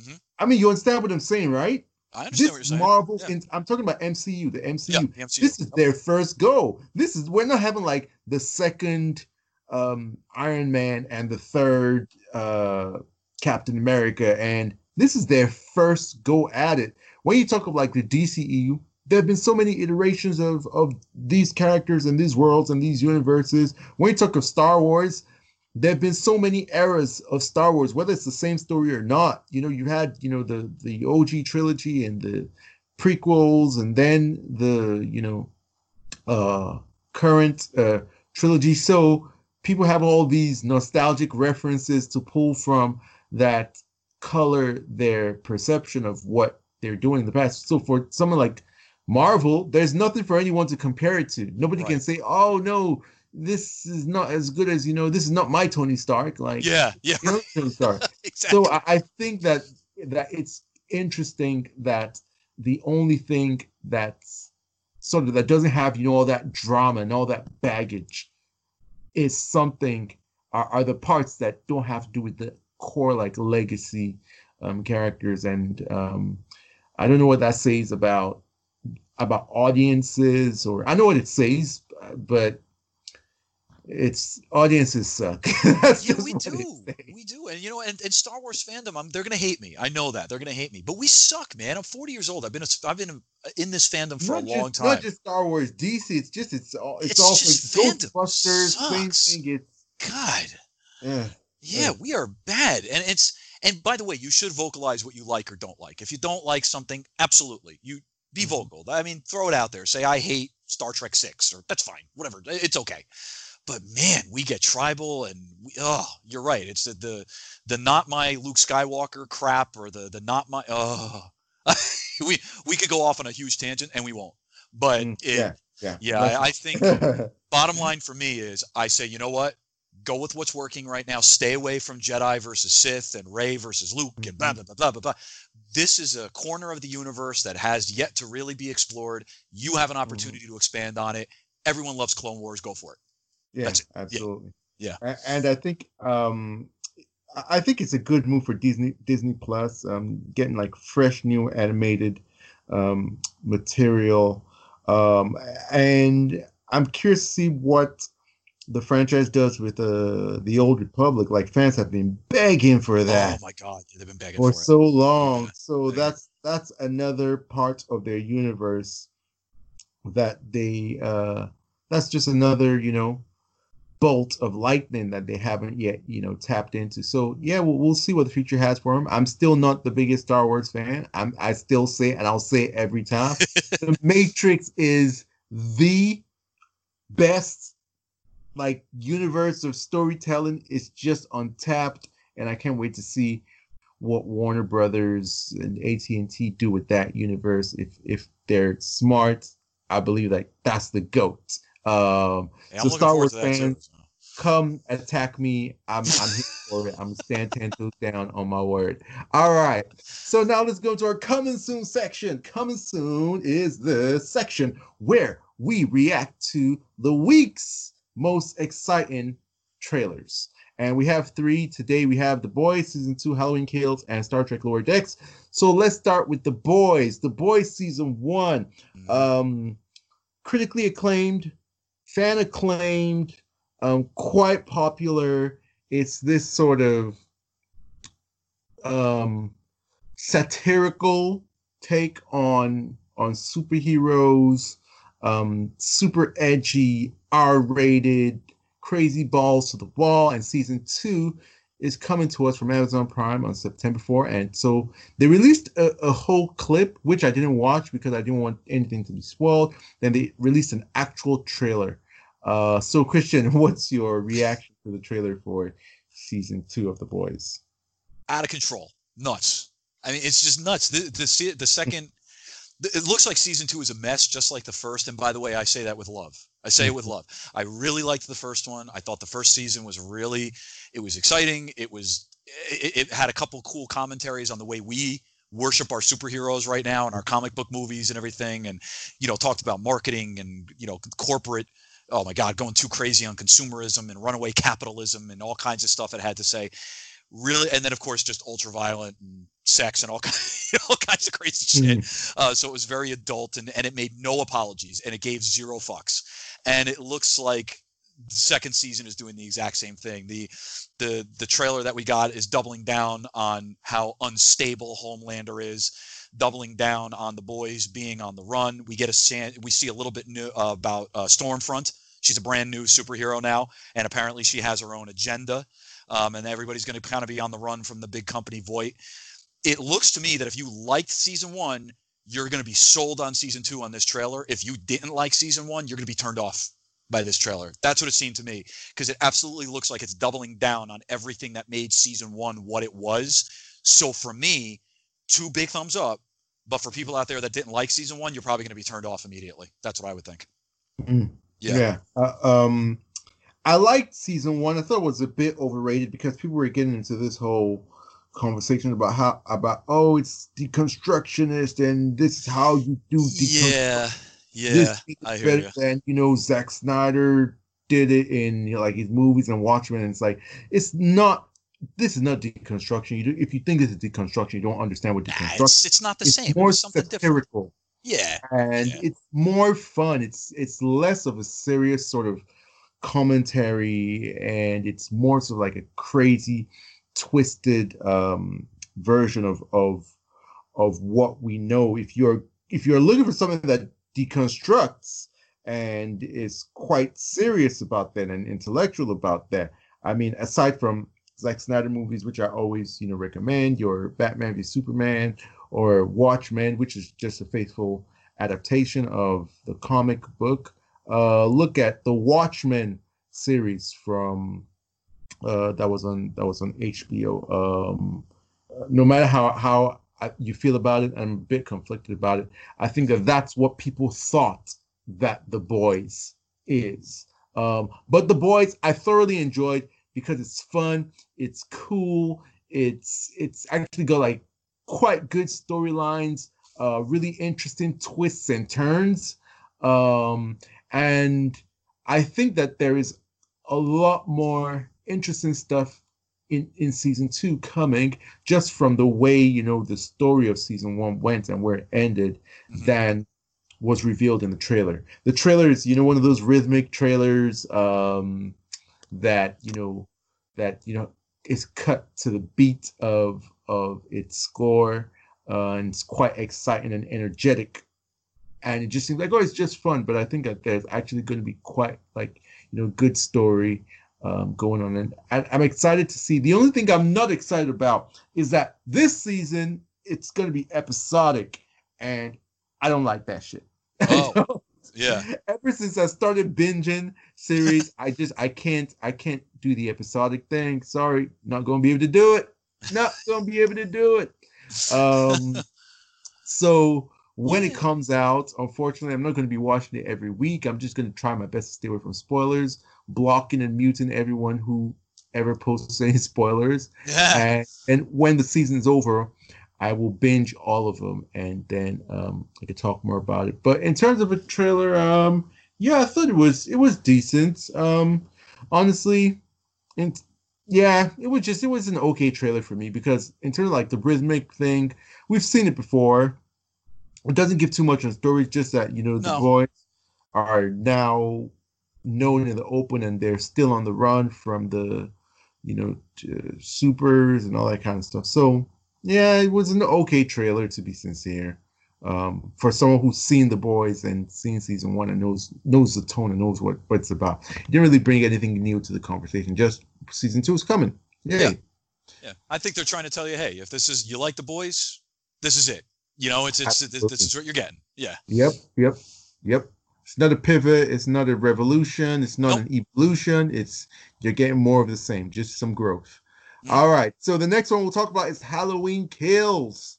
Mm-hmm. I mean, you understand what I'm saying, right? I understand this saying. Yeah. in, I'm talking about MCU, the MCU. Yeah, the MCU. This is their first go. This is we're not having like the second um Iron Man and the third uh Captain America, and this is their first go at it when you talk of like the DCEU, there have been so many iterations of of these characters and these worlds and these universes. When you talk of Star Wars, there have been so many eras of Star Wars, whether it's the same story or not. You know, you had you know the the OG trilogy and the prequels, and then the you know uh current uh trilogy. So people have all these nostalgic references to pull from that color their perception of what they're doing in the past. So for someone like Marvel, there's nothing for anyone to compare it to. Nobody right. can say, "Oh no, this is not as good as you know. This is not my Tony Stark." Like, yeah, yeah, you know, Tony Stark. exactly. So I, I think that that it's interesting that the only thing that's sort of that doesn't have you know all that drama and all that baggage is something are, are the parts that don't have to do with the core like legacy um, characters and um, I don't know what that says about about audiences or I know what it says, but it's audiences suck. yeah, we do. We do. And you know, and, and Star Wars fandom, I'm, they're gonna hate me. I know that they're gonna hate me, but we suck, man. I'm 40 years old. I've been a, I've been in this fandom for not a long time. Not just Star Wars, DC. It's just it's all it's, it's all just like Ghostbusters. Same thing. It's God. Yeah. Yeah, yeah, we are bad, and it's and by the way, you should vocalize what you like or don't like. If you don't like something, absolutely, you be mm-hmm. vocal. I mean, throw it out there. Say I hate Star Trek Six, or that's fine. Whatever, it's okay but man, we get tribal and we, oh, you're right. It's the, the the not my Luke Skywalker crap or the the not my oh we we could go off on a huge tangent and we won't. But mm, it, yeah, yeah, yeah. I, I think bottom line for me is I say, you know what? Go with what's working right now. Stay away from Jedi versus Sith and Rey versus Luke and blah mm-hmm. blah blah blah blah blah. This is a corner of the universe that has yet to really be explored. You have an mm-hmm. opportunity to expand on it. Everyone loves Clone Wars. Go for it. Yeah, absolutely. Yeah. yeah. And I think um I think it's a good move for Disney Disney Plus, um, getting like fresh new animated um, material. Um, and I'm curious to see what the franchise does with uh, the Old Republic. Like fans have been begging for that. Oh my god, they've been begging for, for so long. Yeah. So that's that's another part of their universe that they uh that's just another, you know, bolt of lightning that they haven't yet, you know, tapped into. So yeah, we'll, we'll see what the future has for them. I'm still not the biggest Star Wars fan. I'm I still say, and I'll say it every time, the Matrix is the best like universe of storytelling. It's just untapped, and I can't wait to see what Warner Brothers and AT and T do with that universe. If if they're smart, I believe like that's the goat. Um, yeah, so Star Wars fans, come attack me. I'm I'm here for it. I'm stand ten toes down on my word. All right. So now let's go to our coming soon section. Coming soon is the section where we react to the week's most exciting trailers. And we have three today. We have The Boys season two, Halloween Kills, and Star Trek Lower Decks. So let's start with The Boys. The Boys season one, mm-hmm. um, critically acclaimed, fan acclaimed, um, quite popular. It's this sort of um, satirical take on on superheroes, um, super edgy, R-rated, crazy balls to the wall. And season two is coming to us from Amazon Prime on September 4. And so they released a, a, whole clip, which I didn't watch because I didn't want anything to be spoiled. Then they released an actual trailer. Uh, so, Christian, what's your reaction to the trailer for season two of The Boys? Out of control. Nuts. I mean, it's just nuts. The, the, the second it looks like season two is a mess, just like the first. And by the way, I say that with love. I say it with mm-hmm. love. I really liked the first one. I thought the first season was really, it was exciting. It was, it, it had a couple cool commentaries on the way we worship our superheroes right now and our comic book movies and everything. And, you know, talked about marketing and, you know, corporate, oh my God, going too crazy on consumerism and runaway capitalism and all kinds of stuff it had to say really and then of course just ultra violent and sex and all kinds, all kinds of crazy shit. Mm. uh, so it was very adult and, and it made no apologies and it gave zero fucks. And it looks like the second season is doing the exact same thing. The the the trailer that we got is doubling down on how unstable homelander is doubling down on the boys being on the run. We get a we see a little bit new uh, about uh, stormfront. She's a brand new superhero now and apparently she has her own agenda um, and everybody's going to kind of be on the run from the big company Vought. It looks to me that if you liked season one, you're going to be sold on season two on this trailer. If you didn't like season one, you're going to be turned off by this trailer. That's what it seemed to me because it absolutely looks like it's doubling down on everything that made season one what it was. So for me, two big thumbs up. But for people out there that didn't like season one, you're probably going to be turned off immediately. That's what I would think. Mm. Yeah. Yeah. Uh, um, I liked season one. I thought it was a bit overrated because people were getting into this whole conversation about how about oh it's deconstructionist and this is how you do yeah yeah I hear you. than you know Zack Snyder did it in you know, like his movies and Watchmen and it's like it's not this is not deconstruction. You do, if you think this is deconstruction, you don't understand what deconstruction. Nah, it's, it's not the it's same. More it's something satirical. Different. Yeah, and yeah. it's more fun. It's it's less of a serious sort of commentary, and it's more sort of like a crazy, twisted um, version of of of what we know. If you're if you're looking for something that deconstructs and is quite serious about that and intellectual about that, I mean, aside from Zack Snyder movies, which I always, you know, recommend, your Batman v Superman or Watchmen, which is just a faithful adaptation of the comic book. Uh, look at the Watchmen series from uh, that was on that was on HBO. Um, no matter how how you feel about it, I'm a bit conflicted about it. I think that that's what people thought that the boys is. Um, but the boys, I thoroughly enjoyed because it's fun, it's cool, it's it's actually got like quite good storylines, uh, really interesting twists and turns, um, and I think that there is a lot more interesting stuff in in season two coming just from the way you know the story of season one went and where it ended mm-hmm. than was revealed in the trailer the trailer is you know one of those rhythmic trailers um that you know that you know is cut to the beat of of its score uh, and it's quite exciting and energetic and it just seems like oh it's just fun but i think that there's actually going to be quite like you know good story um, going on and I, i'm excited to see the only thing i'm not excited about is that this season it's going to be episodic and i don't like that shit oh yeah. Ever since I started binging series, I just I can't I can't do the episodic thing. Sorry, not gonna be able to do it. Not gonna be able to do it. Um so when it comes out, unfortunately, I'm not going to be watching it every week. I'm just going to try my best to stay away from spoilers, blocking and muting everyone who ever posts any spoilers. Yeah. And, and when the season's over, I will binge all of them and then um, I could talk more about it. But in terms of a trailer, um, yeah, I thought it was it was decent. Um, honestly, and yeah, it was just it was an okay trailer for me because in terms of like the rhythmic thing, we've seen it before. It doesn't give too much on story, just that you know the no. boys are now known in the open and they're still on the run from the you know supers and all that kind of stuff. So yeah, it was an okay trailer to be sincere. Um, for someone who's seen the boys and seen season one and knows knows the tone and knows what, what it's about. It didn't really bring anything new to the conversation. Just season two is coming. Yay. Yeah. Yeah. I think they're trying to tell you, hey, if this is you like the boys, this is it. You know, it's it's this, this is what you're getting. Yeah. Yep. Yep. Yep. It's not a pivot. It's not a revolution. It's not nope. an evolution. It's you're getting more of the same, just some growth. All right. So the next one we'll talk about is Halloween Kills.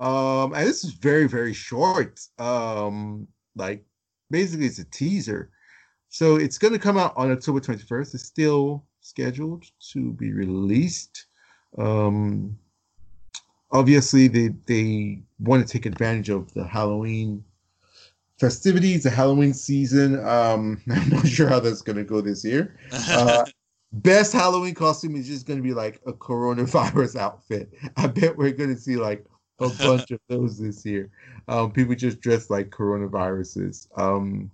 Um, and this is very, very short. Um, like basically it's a teaser. So it's gonna come out on October 21st. It's still scheduled to be released. Um obviously they they want to take advantage of the Halloween festivities, the Halloween season. Um, I'm not sure how that's gonna go this year. Uh, best Halloween costume is just going to be like a coronavirus outfit. I bet we're going to see like a bunch of those this year. Um, people just dress like coronaviruses. Um,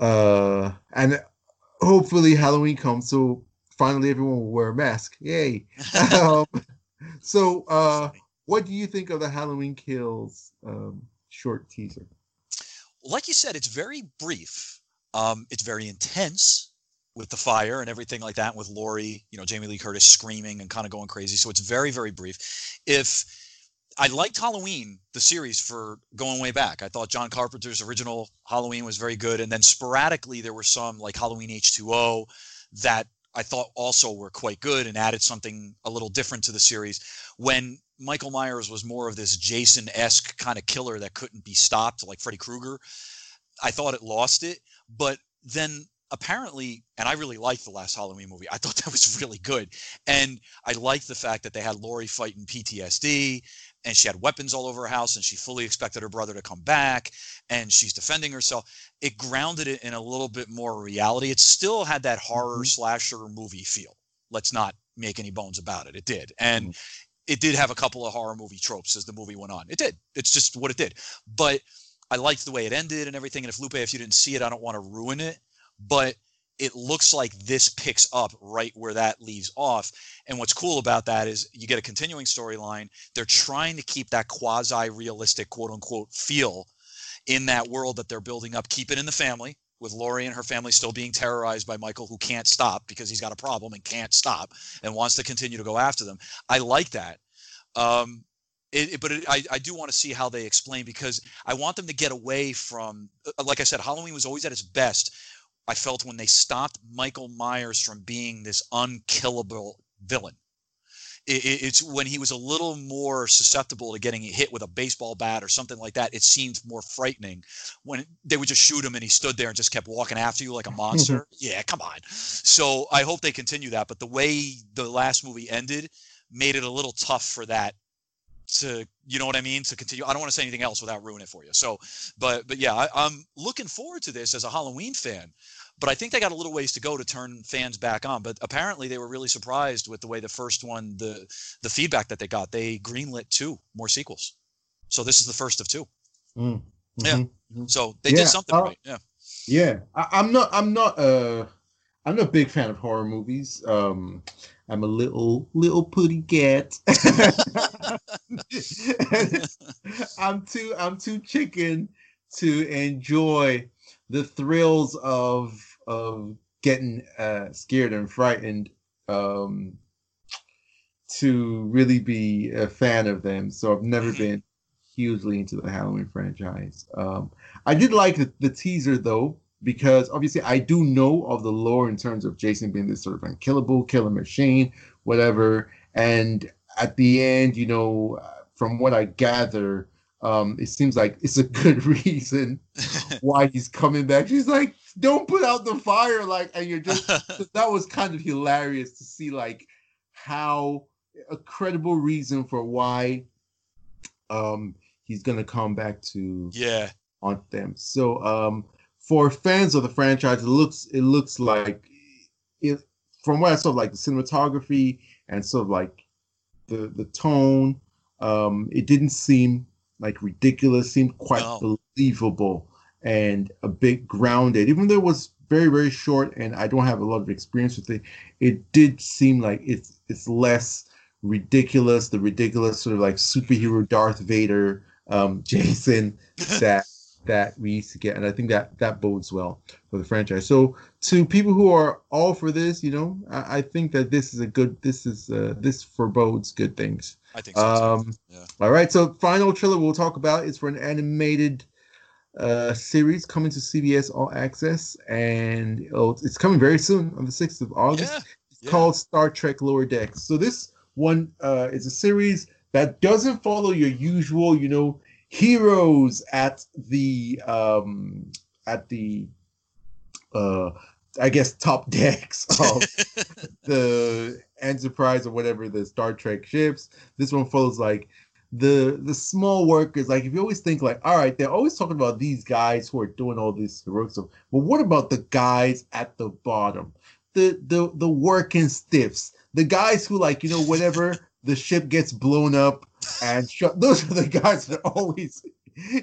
uh, and hopefully Halloween comes, so finally everyone will wear a mask. Yay! So, uh, what do you think of the Halloween Kills um, short teaser? Like you said, it's very brief. Um, it's very intense with the fire and everything like that with Laurie, you know, Jamie Lee Curtis screaming and kind of going crazy. So it's very, very brief. If I liked Halloween, the series for going way back. I thought John Carpenter's original Halloween was very good. And then sporadically there were some like Halloween H2O that I thought also were quite good and added something a little different to the series. When Michael Myers was more of this Jason esque kind of killer that couldn't be stopped, like Freddy Krueger, I thought it lost it. But then apparently, and I really liked the last Halloween movie. I thought that was really good, and I liked the fact that they had Laurie fighting PTSD, and she had weapons all over her house, and she fully expected her brother to come back, and she's defending herself. It grounded it in a little bit more reality. It still had that horror mm-hmm. slasher movie feel. Let's not make any bones about it. It did, and mm-hmm. it did have a couple of horror movie tropes as the movie went on. It did. It's just what it did, but. I liked the way it ended and everything. And if Lupe, if you didn't see it, I don't want to ruin it but it looks like this picks up right where that leaves off. And what's cool about that is you get a continuing storyline. They're trying to keep that quasi realistic, quote unquote, feel in that world that they're building up, keep it in the family. With Laurie and her family still being terrorized by Michael, who can't stop because he's got a problem and can't stop and wants to continue to go after them. I like that. Um, it, but it, I, I do want to see how they explain because I want them to get away from, uh, like I said, Halloween was always at its best I felt when they stopped Michael Myers from being this unkillable villain. It, it, it's when he was a little more susceptible to getting hit with a baseball bat or something like that. It seemed more frightening when they would just shoot him and he stood there and just kept walking after you like a monster. yeah, come on. So I hope they continue that. But the way the last movie ended made it a little tough for that to you know what I mean to continue. I don't want to say anything else without ruining it for you. So, but but yeah, I, I'm looking forward to this as a Halloween fan. But I think they got a little ways to go to turn fans back on. But apparently, they were really surprised with the way the first one, the the feedback that they got. They greenlit two more sequels, so this is the first of 2 mm. mm-hmm. Yeah, mm-hmm. so they yeah. did something uh, right. Yeah, yeah. I, I'm not. I'm not. Uh, I'm not a big fan of horror movies. Um, I'm a little little putty cat. I'm too I'm too chicken to enjoy the thrills of of getting uh, scared and frightened um, to really be a fan of them. So I've never mm-hmm. been hugely into the Halloween franchise. Um, I did like the, the teaser though because obviously I do know of the lore in terms of Jason being this sort of unkillable killer machine, whatever. And at the end, you know, from what I gather, um, it seems like it's a good reason why he's coming back. She's like, "Don't put out the fire!" Like, and you're just that was kind of hilarious to see, like, how a credible reason for why um he's gonna come back to yeah haunt them. So um for fans of the franchise, it looks it looks like it from what I saw, like the cinematography and sort of like the the tone. Um, it didn't seem like ridiculous. Seemed quite no. believable and a bit grounded. Even though it was very very short and I don't have a lot of experience with it, it did seem like it's it's less ridiculous. The ridiculous sort of like superhero Darth Vader um, Jason that that we used to get, and I think that that bodes well for the franchise. So to people who are all for this, you know, I, I think that this is a good. This is uh, this forebodes good things. I think so. Um, yeah. All right. So final trailer we'll talk about is for an animated uh, series coming to CBS All Access, and oh, it's coming very soon on the sixth of August. Yeah. It's yeah. called Star Trek Lower Decks. So this one uh, is a series that doesn't follow your usual, you know, heroes at the um at the uh I guess top decks of the Enterprise or whatever the Star Trek ships. This one follows like the the small workers. Like if you always think like, all right, they're always talking about these guys who are doing all this heroic stuff. But what about the guys at the bottom? The the the working stiffs, the guys who like, you know, whatever the ship gets blown up and those are the guys that always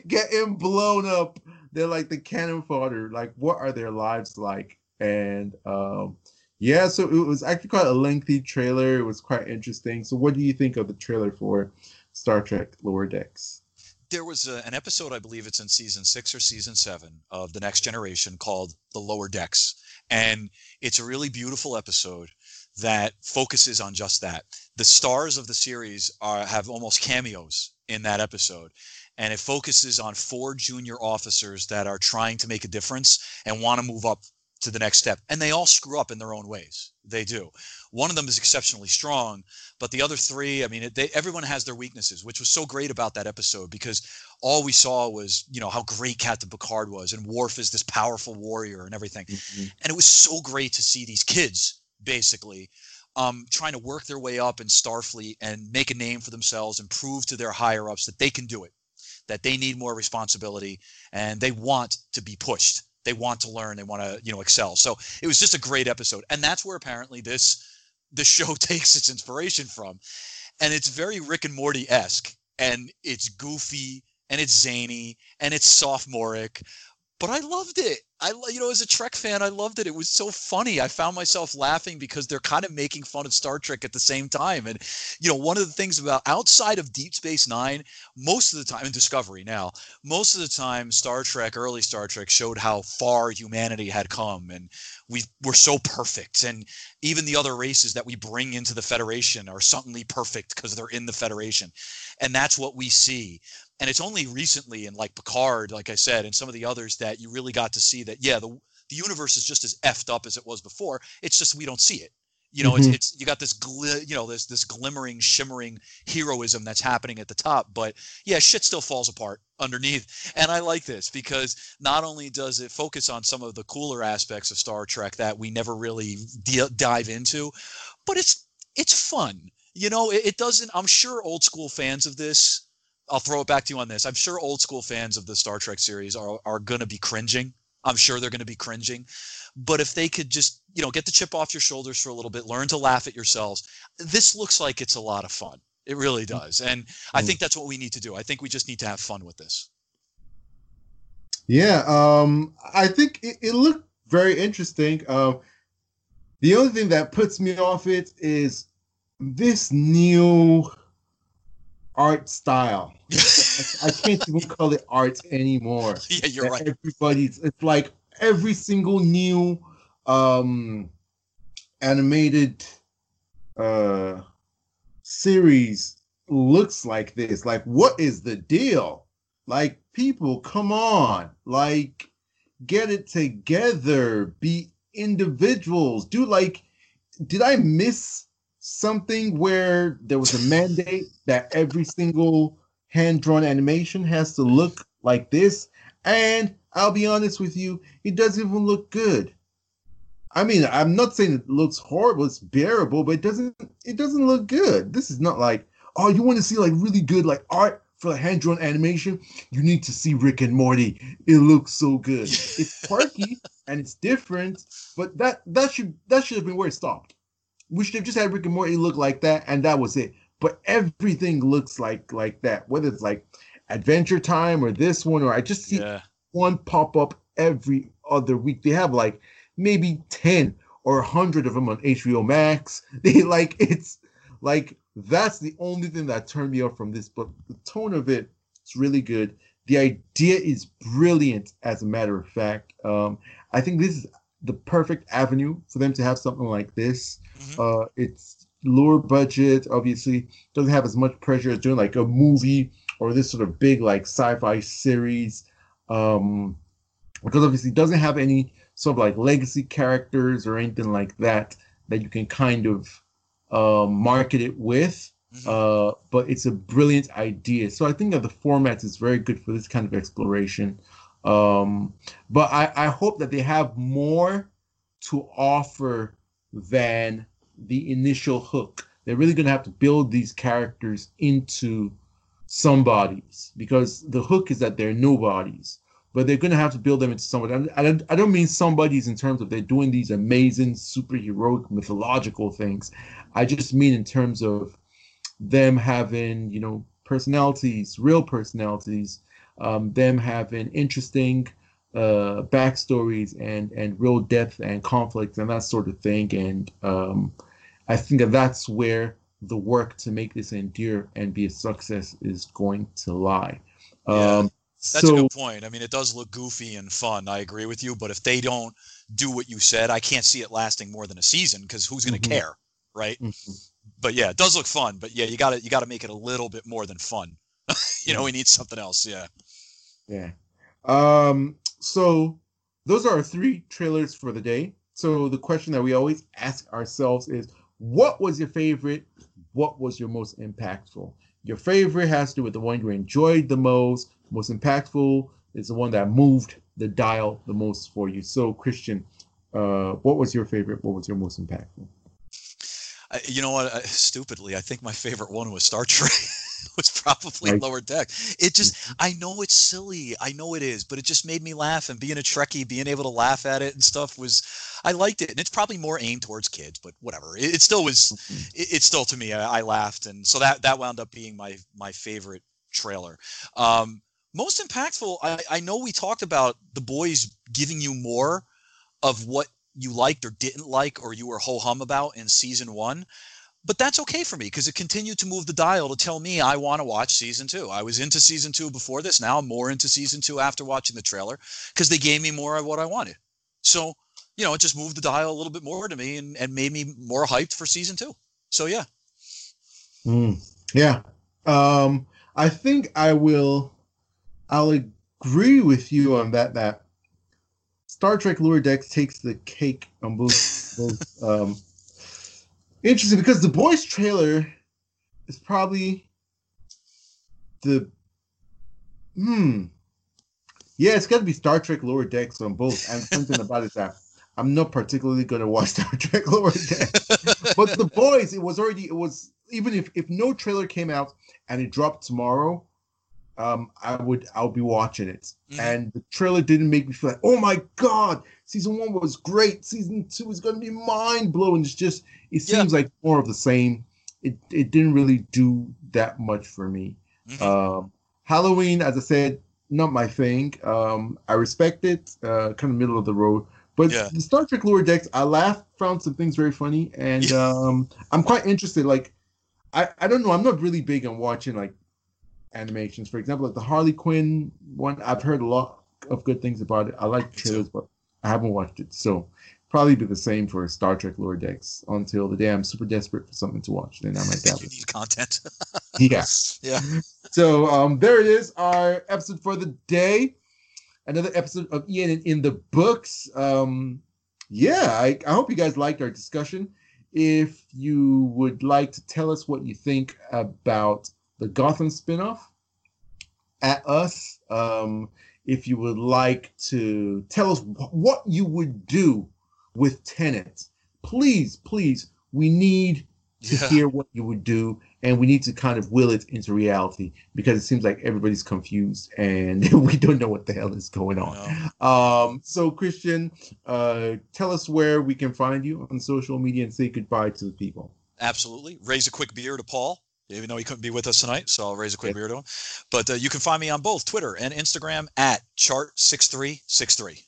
getting blown up. They're like the cannon fodder. Like, what are their lives like? And um, yeah, so it was actually quite a lengthy trailer. It was quite interesting. So, what do you think of the trailer for Star Trek Lower Decks? There was a, an episode, I believe it's in season six or season seven of The Next Generation called The Lower Decks. And it's a really beautiful episode that focuses on just that. The stars of the series are have almost cameos in that episode. And it focuses on four junior officers that are trying to make a difference and want to move up to the next step. And they all screw up in their own ways. They do. One of them is exceptionally strong, but the other three, I mean, they, everyone has their weaknesses, which was so great about that episode because all we saw was, you know, how great Captain Picard was and Worf is this powerful warrior and everything. Mm-hmm. And it was so great to see these kids basically um, trying to work their way up in Starfleet and make a name for themselves and prove to their higher ups that they can do it, that they need more responsibility and they want to be pushed. They want to learn. They want to you know excel. So it was just a great episode. And that's where apparently this the show takes its inspiration from. And it's very rick and morty-esque. And it's goofy and it's zany and it's sophomoric. But I loved it. I you know as a Trek fan, I loved it. It was so funny. I found myself laughing because they're kind of making fun of Star Trek at the same time. And you know, one of the things about outside of Deep Space Nine, most of the time in Discovery now, most of the time Star Trek, early Star Trek showed how far humanity had come and we were so perfect and even the other races that we bring into the Federation are suddenly perfect because they're in the Federation. And that's what we see and it's only recently in like Picard, like I said, and some of the others that you really got to see that yeah, the the universe is just as effed up as it was before. It's just we don't see it. You know, mm-hmm. it's it's you got this gl- you know this this glimmering, shimmering heroism that's happening at the top, but yeah, shit still falls apart underneath. And I like this because not only does it focus on some of the cooler aspects of Star Trek that we never really dive into, but it's it's fun. You know, it, it doesn't. I'm sure old school fans of this I'll throw it back to you on this. I'm sure old school fans of the Star Trek series are are going to be cringing. I'm sure they're going to be cringing. But if they could just, you know, get the chip off your shoulders for a little bit, learn to laugh at yourselves, this looks like it's a lot of fun. It really mm. does. And I mm. think that's what we need to do. I think we just need to have fun with this. Yeah, um, I think it, it looked very interesting. Um, the only thing that puts me off it is this new art style. I, can't even call it art anymore. Yeah, you're right. Everybody's it's like every single new um animated uh series looks like this. Like what is the deal? Like people, come on. Like get it together. Be individuals. Do like did I miss something where there was a mandate that every single hand drawn animation has to look like this. And I'll be honest with you, it doesn't even look good. I mean, I'm not saying it looks horrible, it's bearable, but it doesn't it doesn't look good. This is not like, oh, you want to see like really good like art for hand drawn animation? You need to see Rick and Morty. It looks so good. it's quirky and it's different, but that that should that should have been where it stopped we should have just had Rick and Morty look like that, and that was it. But everything looks like like that, whether it's like Adventure Time or this one, or I just see yeah. one pop up every other week. They have like maybe ten or a hundred of them on HBO Max. They like it's like that's the only thing that turned me off from this. But the tone of it, it's really good. The idea is brilliant, as a matter of fact. Um, I think this is the perfect avenue for them to have something like this. Mm-hmm. Uh, it's lower budget, obviously, doesn't have as much pressure as doing like a movie or this sort of big like sci-fi series. Um, because obviously doesn't have any sort of like legacy characters or anything like that that you can kind of uh, market it with. Mm-hmm. Uh, but it's a brilliant idea. So I think that the format is very good for this kind of exploration. Um, but I, I hope that they have more to offer than the initial hook. They're really going to have to build these characters into somebodies because the hook is that they're nobodies, but they're going to have to build them into somebody. I don't, I don't mean somebodies in terms of they're doing these amazing superheroic mythological things. I just mean in terms of them having, you know, personalities, real personalities, um, them having interesting uh, backstories and and real depth and conflict and that sort of thing. And um, I think that that's where the work to make this endure and be a success is going to lie. Yeah, um, that's so, a good point. I mean, it does look goofy and fun. I agree with you, but if they don't do what you said, I can't see it lasting more than a season because who's going to mm-hmm. care, right? Mm-hmm. But yeah, it does look fun. But yeah, you got to you got to make it a little bit more than fun. you know, we need something else. Yeah. Yeah. Um, so those are our three trailers for the day. So the question that we always ask ourselves is, what was your favorite? What was your most impactful? Your favorite has to do with the one you enjoyed the most. Most impactful is the one that moved the dial the most for you. So Christian, uh, what was your favorite? What was your most impactful? you know what? stupidly, I think my favorite one was Star Trek. was probably right. lower deck. It just, mm-hmm. I know it's silly. I know it is, but it just made me laugh. And being a Trekkie, being able to laugh at it and stuff was, I liked it. And it's probably more aimed towards kids, but whatever. It, it still was, mm-hmm. it, it, still to me, I, I, laughed. And so that, that wound up being my, my favorite trailer. Um, most impactful, I, I know we talked about the boys giving you more of what you liked or didn't like or you were ho hum about in season one but that's okay for me because it continued to move the dial to tell me I want to watch season two. I was into season two before this. Now I'm more into season two after watching the trailer because they gave me more of what I wanted. So, you know, it just moved the dial a little bit more to me and, and made me more hyped for season two. So, yeah. Mm, yeah. Um, I think I will, I'll agree with you on that, that Star Trek Lower Decks takes the cake on both, both, um, interesting because the boys trailer is probably the hmm yeah it's got to be star trek lower decks on both and something about it that i'm not particularly going to watch star trek lower decks but the boys it was already it was even if if no trailer came out and it dropped tomorrow um, I would I'll be watching it. Mm-hmm. And the trailer didn't make me feel like, oh my god, season one was great. Season two is gonna be mind blowing. It's just it seems yeah. like more of the same. It it didn't really do that much for me. Mm-hmm. Um, Halloween, as I said, not my thing. Um, I respect it, uh, kind of middle of the road. But yeah. the Star Trek Lower Decks, I laughed, found some things very funny, and um, I'm quite interested. Like, I, I don't know, I'm not really big on watching like animations. For example, like the Harley Quinn one, I've heard a lot of good things about it. I like trailers, but I haven't watched it. So probably be the same for Star Trek Lower Decks until the day I'm super desperate for something to watch. Then I might dabble. you need content. yeah. Yeah. So um, there it is, our episode for the day. Another episode of Ian in the books. Um, yeah, I, I hope you guys liked our discussion. If you would like to tell us what you think about the Gotham spinoff at us. Um, if you would like to tell us what you would do with Tenet, please, please, we need to yeah. hear what you would do and we need to kind of will it into reality because it seems like everybody's confused and we don't know what the hell is going on. Um, so Christian, uh, tell us where we can find you on social media and say goodbye to the people. Absolutely. Raise a quick beer to Paul even though he couldn't be with us tonight. So I'll raise a quick beer to him. But uh, you can find me on both Twitter and Instagram at chart6363.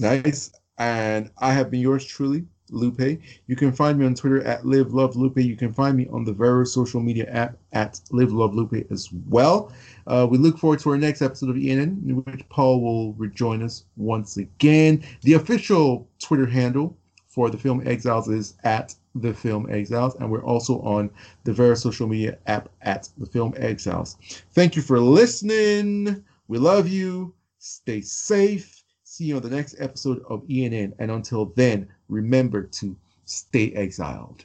Nice. And I have been yours truly, Lupe. You can find me on Twitter at Live Love Lupe. You can find me on the various social media app at Live Love Lupe as well. Uh, we look forward to our next episode of ENN, in which Paul will rejoin us once again. The official Twitter handle for the film Exiles is at the Film Exiles, and we're also on the various social media app at the Film Exiles. Thank you for listening. We love you. Stay safe. See you on the next episode of ENN. And until then, remember to stay exiled.